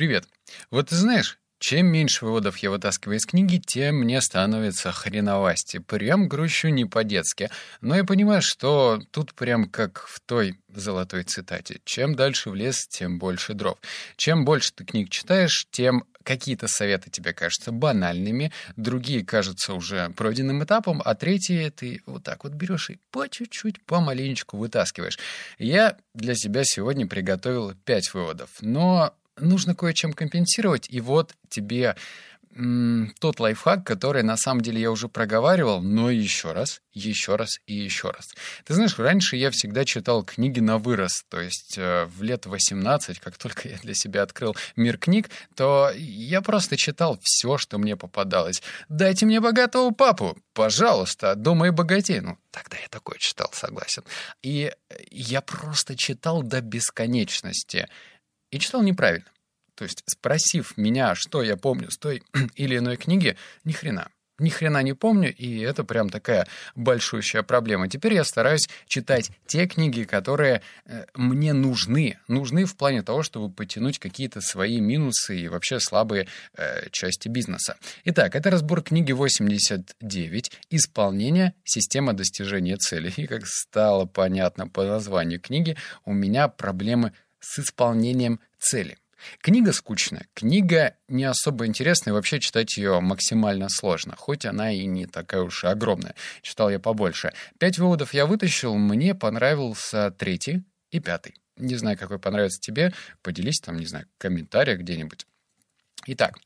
Привет. Вот ты знаешь, чем меньше выводов я вытаскиваю из книги, тем мне становится хреновасти. Прям грущу не по-детски. Но я понимаю, что тут прям как в той золотой цитате. Чем дальше в лес, тем больше дров. Чем больше ты книг читаешь, тем какие-то советы тебе кажутся банальными, другие кажутся уже пройденным этапом, а третьи ты вот так вот берешь и по чуть-чуть, помаленечку вытаскиваешь. Я для себя сегодня приготовил пять выводов, но нужно кое-чем компенсировать, и вот тебе тот лайфхак, который на самом деле я уже проговаривал, но еще раз, еще раз и еще раз. Ты знаешь, раньше я всегда читал книги на вырос, то есть э, в лет 18, как только я для себя открыл мир книг, то я просто читал все, что мне попадалось. «Дайте мне богатого папу, пожалуйста, думай богатей». Ну, тогда я такое читал, согласен. И я просто читал до бесконечности и читал неправильно. То есть, спросив меня, что я помню с той или иной книги, ни хрена. Ни хрена не помню, и это прям такая большущая проблема. Теперь я стараюсь читать те книги, которые э, мне нужны. Нужны в плане того, чтобы потянуть какие-то свои минусы и вообще слабые э, части бизнеса. Итак, это разбор книги 89 «Исполнение. Система достижения целей». И как стало понятно по названию книги, у меня проблемы с исполнением цели. Книга скучная, книга не особо интересная, вообще читать ее максимально сложно, хоть она и не такая уж и огромная. Читал я побольше. Пять выводов я вытащил, мне понравился третий и пятый. Не знаю, какой понравится тебе, поделись там, не знаю, в комментариях где-нибудь. Итак,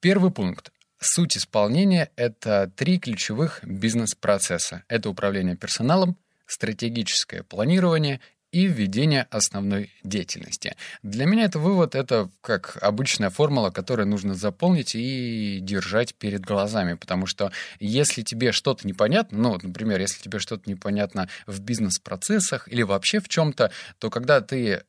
первый пункт. Суть исполнения — это три ключевых бизнес-процесса. Это управление персоналом, стратегическое планирование и введение основной деятельности. Для меня это вывод — это как обычная формула, которую нужно заполнить и держать перед глазами, потому что если тебе что-то непонятно, ну, например, если тебе что-то непонятно в бизнес-процессах или вообще в чем-то, то когда ты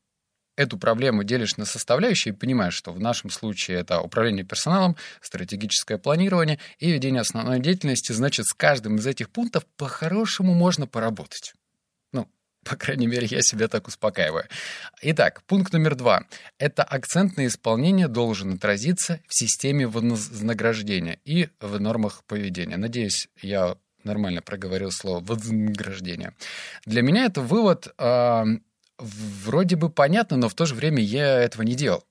эту проблему делишь на составляющие понимаешь, что в нашем случае это управление персоналом, стратегическое планирование и ведение основной деятельности, значит, с каждым из этих пунктов по-хорошему можно поработать. По крайней мере, я себя так успокаиваю. Итак, пункт номер два. Это акцент на исполнение должен отразиться в системе вознаграждения и в нормах поведения. Надеюсь, я нормально проговорил слово вознаграждение. Для меня это вывод э, вроде бы понятно, но в то же время я этого не делал.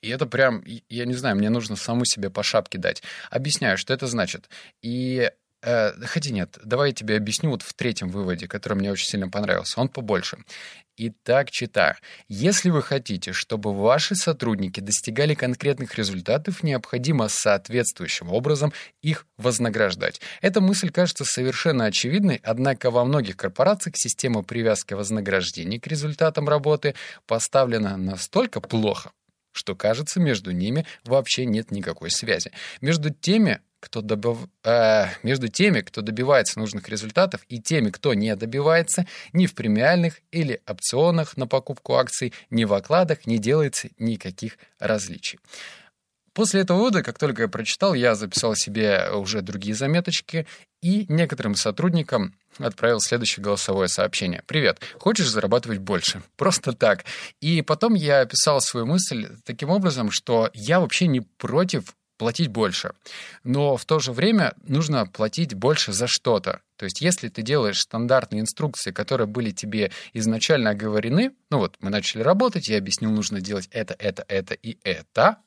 И это прям, я не знаю, мне нужно саму себе по шапке дать. Объясняю, что это значит. И хотя нет, давай я тебе объясню вот в третьем выводе, который мне очень сильно понравился. Он побольше. Итак, читаю. Если вы хотите, чтобы ваши сотрудники достигали конкретных результатов, необходимо соответствующим образом их вознаграждать. Эта мысль кажется совершенно очевидной, однако во многих корпорациях система привязки вознаграждений к результатам работы поставлена настолько плохо, что кажется, между ними вообще нет никакой связи. Между теми, кто добив... э, между теми, кто добивается нужных результатов, и теми, кто не добивается, ни в премиальных или опционах на покупку акций, ни в окладах не делается никаких различий. После этого вывода, как только я прочитал, я записал себе уже другие заметочки и некоторым сотрудникам отправил следующее голосовое сообщение. «Привет, хочешь зарабатывать больше?» Просто так. И потом я описал свою мысль таким образом, что я вообще не против платить больше. Но в то же время нужно платить больше за что-то. То есть если ты делаешь стандартные инструкции, которые были тебе изначально оговорены, ну вот мы начали работать, я объяснил, нужно делать это, это, это и это,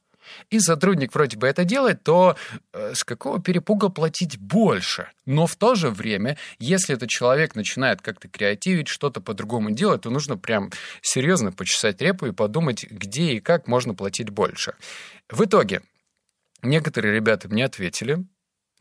и сотрудник вроде бы это делает, то э, с какого перепуга платить больше? Но в то же время, если этот человек начинает как-то креативить, что-то по-другому делать, то нужно прям серьезно почесать репу и подумать, где и как можно платить больше. В итоге, Некоторые ребята мне ответили,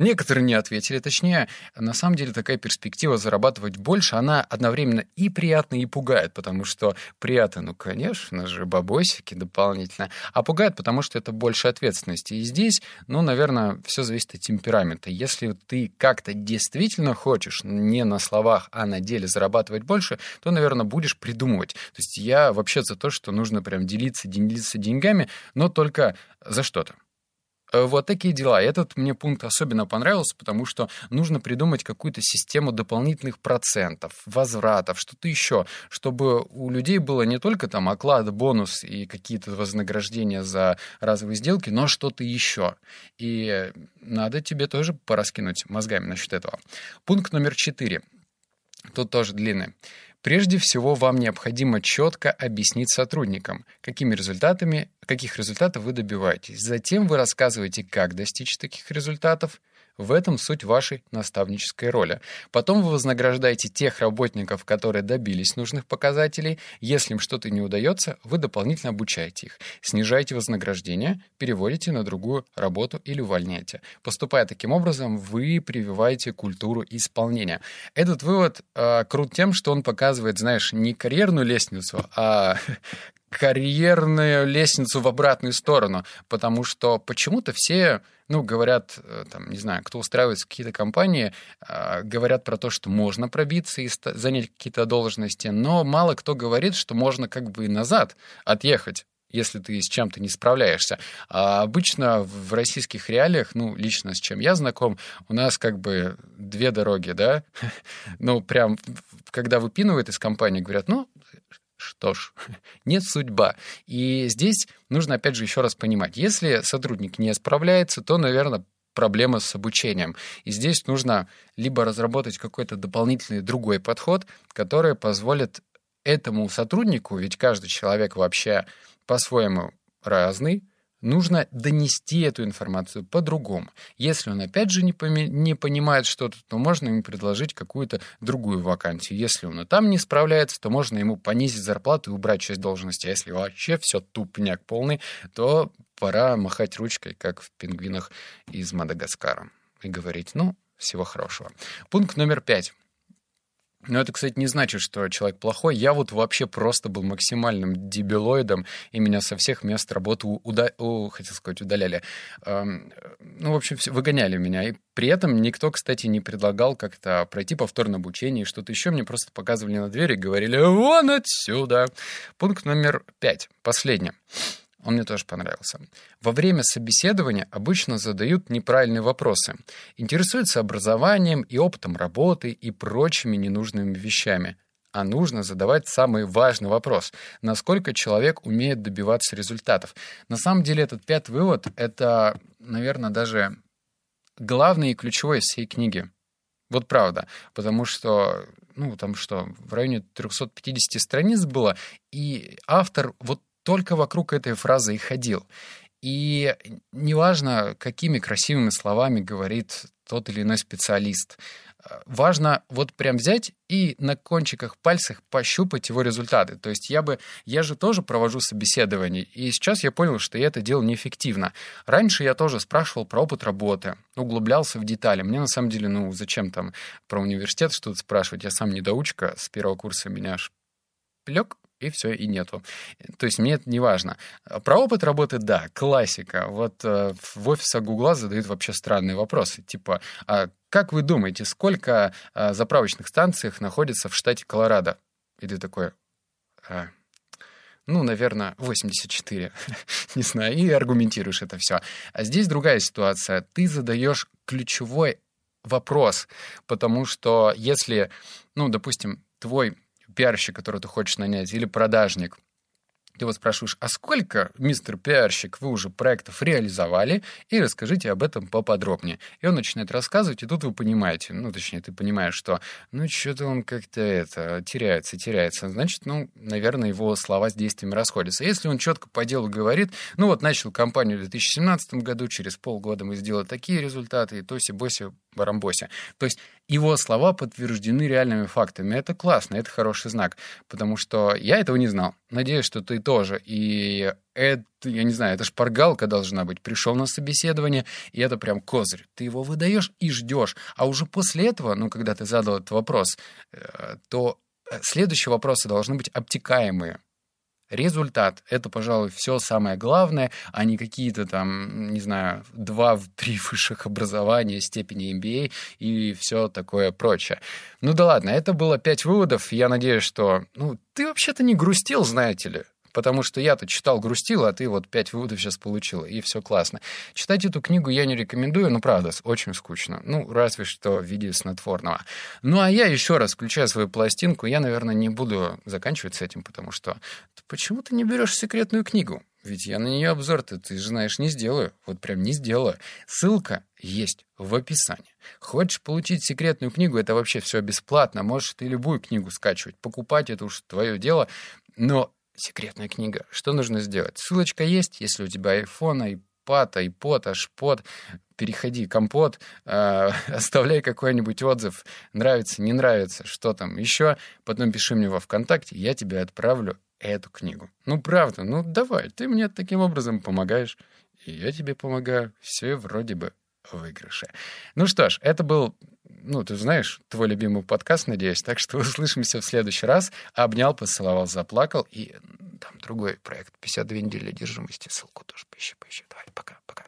Некоторые не ответили, точнее, на самом деле такая перспектива зарабатывать больше, она одновременно и приятна, и пугает, потому что приятно, ну, конечно же, бабосики дополнительно, а пугает, потому что это больше ответственности. И здесь, ну, наверное, все зависит от темперамента. Если ты как-то действительно хочешь не на словах, а на деле зарабатывать больше, то, наверное, будешь придумывать. То есть я вообще за то, что нужно прям делиться, делиться деньгами, но только за что-то. Э, вот такие дела. Этот мне пункт особенно понравился, потому что нужно придумать какую-то систему дополнительных процентов, возвратов, что-то еще, чтобы у людей было не только там оклад, бонус и какие-то вознаграждения за разовые сделки, но что-то еще. И надо тебе тоже пораскинуть мозгами насчет этого. Пункт номер четыре. Тут тоже длинный. Прежде всего, вам необходимо четко объяснить сотрудникам, какими результатами, каких результатов вы добиваетесь. Затем вы рассказываете, как достичь таких результатов – в этом суть вашей наставнической роли. Потом вы вознаграждаете тех работников, которые добились нужных показателей. Если им что-то не удается, вы дополнительно обучаете их. Снижаете вознаграждение, переводите на другую работу или увольняете. Поступая таким образом, вы прививаете культуру исполнения. Этот вывод э, крут тем, что он показывает, знаешь, не карьерную лестницу, а карьерную лестницу в обратную сторону, потому что почему-то все, ну, говорят, э, там, не знаю, кто устраивается в какие-то компании, э, говорят про то, что можно пробиться и занять какие-то должности, но мало кто говорит, что можно как бы назад отъехать если ты с чем-то не справляешься. А обычно в российских реалиях, ну, лично с чем я знаком, у нас как бы две дороги, да? Ну, прям, когда выпинывают из компании, говорят, ну, что ж, нет судьба. И здесь нужно, опять же, еще раз понимать, если сотрудник не справляется, то, наверное, проблема с обучением. И здесь нужно либо разработать какой-то дополнительный другой подход, который позволит этому сотруднику, ведь каждый человек вообще по-своему разный, нужно донести эту информацию по-другому. Если он, опять же, не, поми- не понимает что-то, то можно ему предложить какую-то другую вакансию. Если он и там не справляется, то можно ему понизить зарплату и убрать часть должности. А если вообще все тупняк полный, то пора махать ручкой, как в «Пингвинах из Мадагаскара», и говорить, ну, всего хорошего. Пункт номер пять. Но это, кстати, не значит, что человек плохой. Я вот вообще просто был максимальным дебилоидом, и меня со всех мест работы уда... О, хотел сказать, удаляли. Эм, ну, в общем, выгоняли меня. И при этом никто, кстати, не предлагал как-то пройти повторное обучение и что-то еще. Мне просто показывали на дверь и говорили «Вон отсюда!». Пункт номер пять, последний. Он мне тоже понравился. Во время собеседования обычно задают неправильные вопросы. Интересуются образованием и опытом работы и прочими ненужными вещами. А нужно задавать самый важный вопрос. Насколько человек умеет добиваться результатов. На самом деле этот пятый вывод — это, наверное, даже главный и ключевой из всей книги. Вот правда. Потому что, ну, там что, в районе 350 страниц было, и автор вот только вокруг этой фразы и ходил. И неважно, какими красивыми словами говорит тот или иной специалист, важно вот прям взять и на кончиках пальцев пощупать его результаты. То есть я бы, я же тоже провожу собеседование, и сейчас я понял, что я это делал неэффективно. Раньше я тоже спрашивал про опыт работы, углублялся в детали. Мне на самом деле, ну, зачем там про университет что-то спрашивать? Я сам недоучка, с первого курса меня аж плек и все, и нету. То есть мне это не важно. Про опыт работы, да, классика. Вот э, в офисах Гугла задают вообще странные вопросы, типа, а как вы думаете, сколько э, заправочных станций находится в штате Колорадо? И ты такой, а, ну, наверное, 84, не знаю, и аргументируешь это все. А здесь другая ситуация. Ты задаешь ключевой вопрос, потому что если, ну, допустим, твой пиарщик, которого ты хочешь нанять, или продажник, ты вот спрашиваешь, а сколько, мистер пиарщик, вы уже проектов реализовали, и расскажите об этом поподробнее. И он начинает рассказывать, и тут вы понимаете, ну, точнее, ты понимаешь, что, ну, что-то он как-то это, теряется, теряется. Значит, ну, наверное, его слова с действиями расходятся. Если он четко по делу говорит, ну, вот начал компанию в 2017 году, через полгода мы сделали такие результаты, и тоси-боси, барамбоси. То есть его слова подтверждены реальными фактами. Это классно, это хороший знак, потому что я этого не знал. Надеюсь, что ты тоже. И это, я не знаю, это шпаргалка должна быть. Пришел на собеседование, и это прям козырь. Ты его выдаешь и ждешь. А уже после этого, ну, когда ты задал этот вопрос, э, то э, следующие вопросы должны быть обтекаемые. Результат — это, пожалуй, все самое главное, а не какие-то там, не знаю, два-три высших образования, степени MBA и все такое прочее. Ну да ладно, это было пять выводов. Я надеюсь, что... Ну, ты вообще-то не грустил, знаете ли. Потому что я-то читал, грустил, а ты вот пять выводов сейчас получила, и все классно. Читать эту книгу я не рекомендую, ну, правда, очень скучно. Ну, разве что в виде снотворного. Ну, а я еще раз включаю свою пластинку, я, наверное, не буду заканчивать с этим, потому что почему ты не берешь секретную книгу? Ведь я на нее обзор-то, ты же знаешь, не сделаю. Вот прям не сделаю. Ссылка есть в описании. Хочешь получить секретную книгу, это вообще все бесплатно. Можешь ты любую книгу скачивать, покупать, это уж твое дело. Но секретная книга, что нужно сделать? Ссылочка есть, если у тебя iPhone, iPad, iPod, ашпод, переходи компот, э, оставляй какой-нибудь отзыв, нравится, не нравится, что там еще, потом пиши мне во ВКонтакте, я тебе отправлю эту книгу. Ну, правда, ну давай, ты мне таким образом помогаешь, и я тебе помогаю. Все вроде бы выигрыше. Ну что ж, это был, ну, ты знаешь, твой любимый подкаст, надеюсь, так что услышимся в следующий раз. Обнял, поцеловал, заплакал, и там другой проект «52 недели одержимости». Ссылку тоже поищи, поищи. Давай, пока, пока.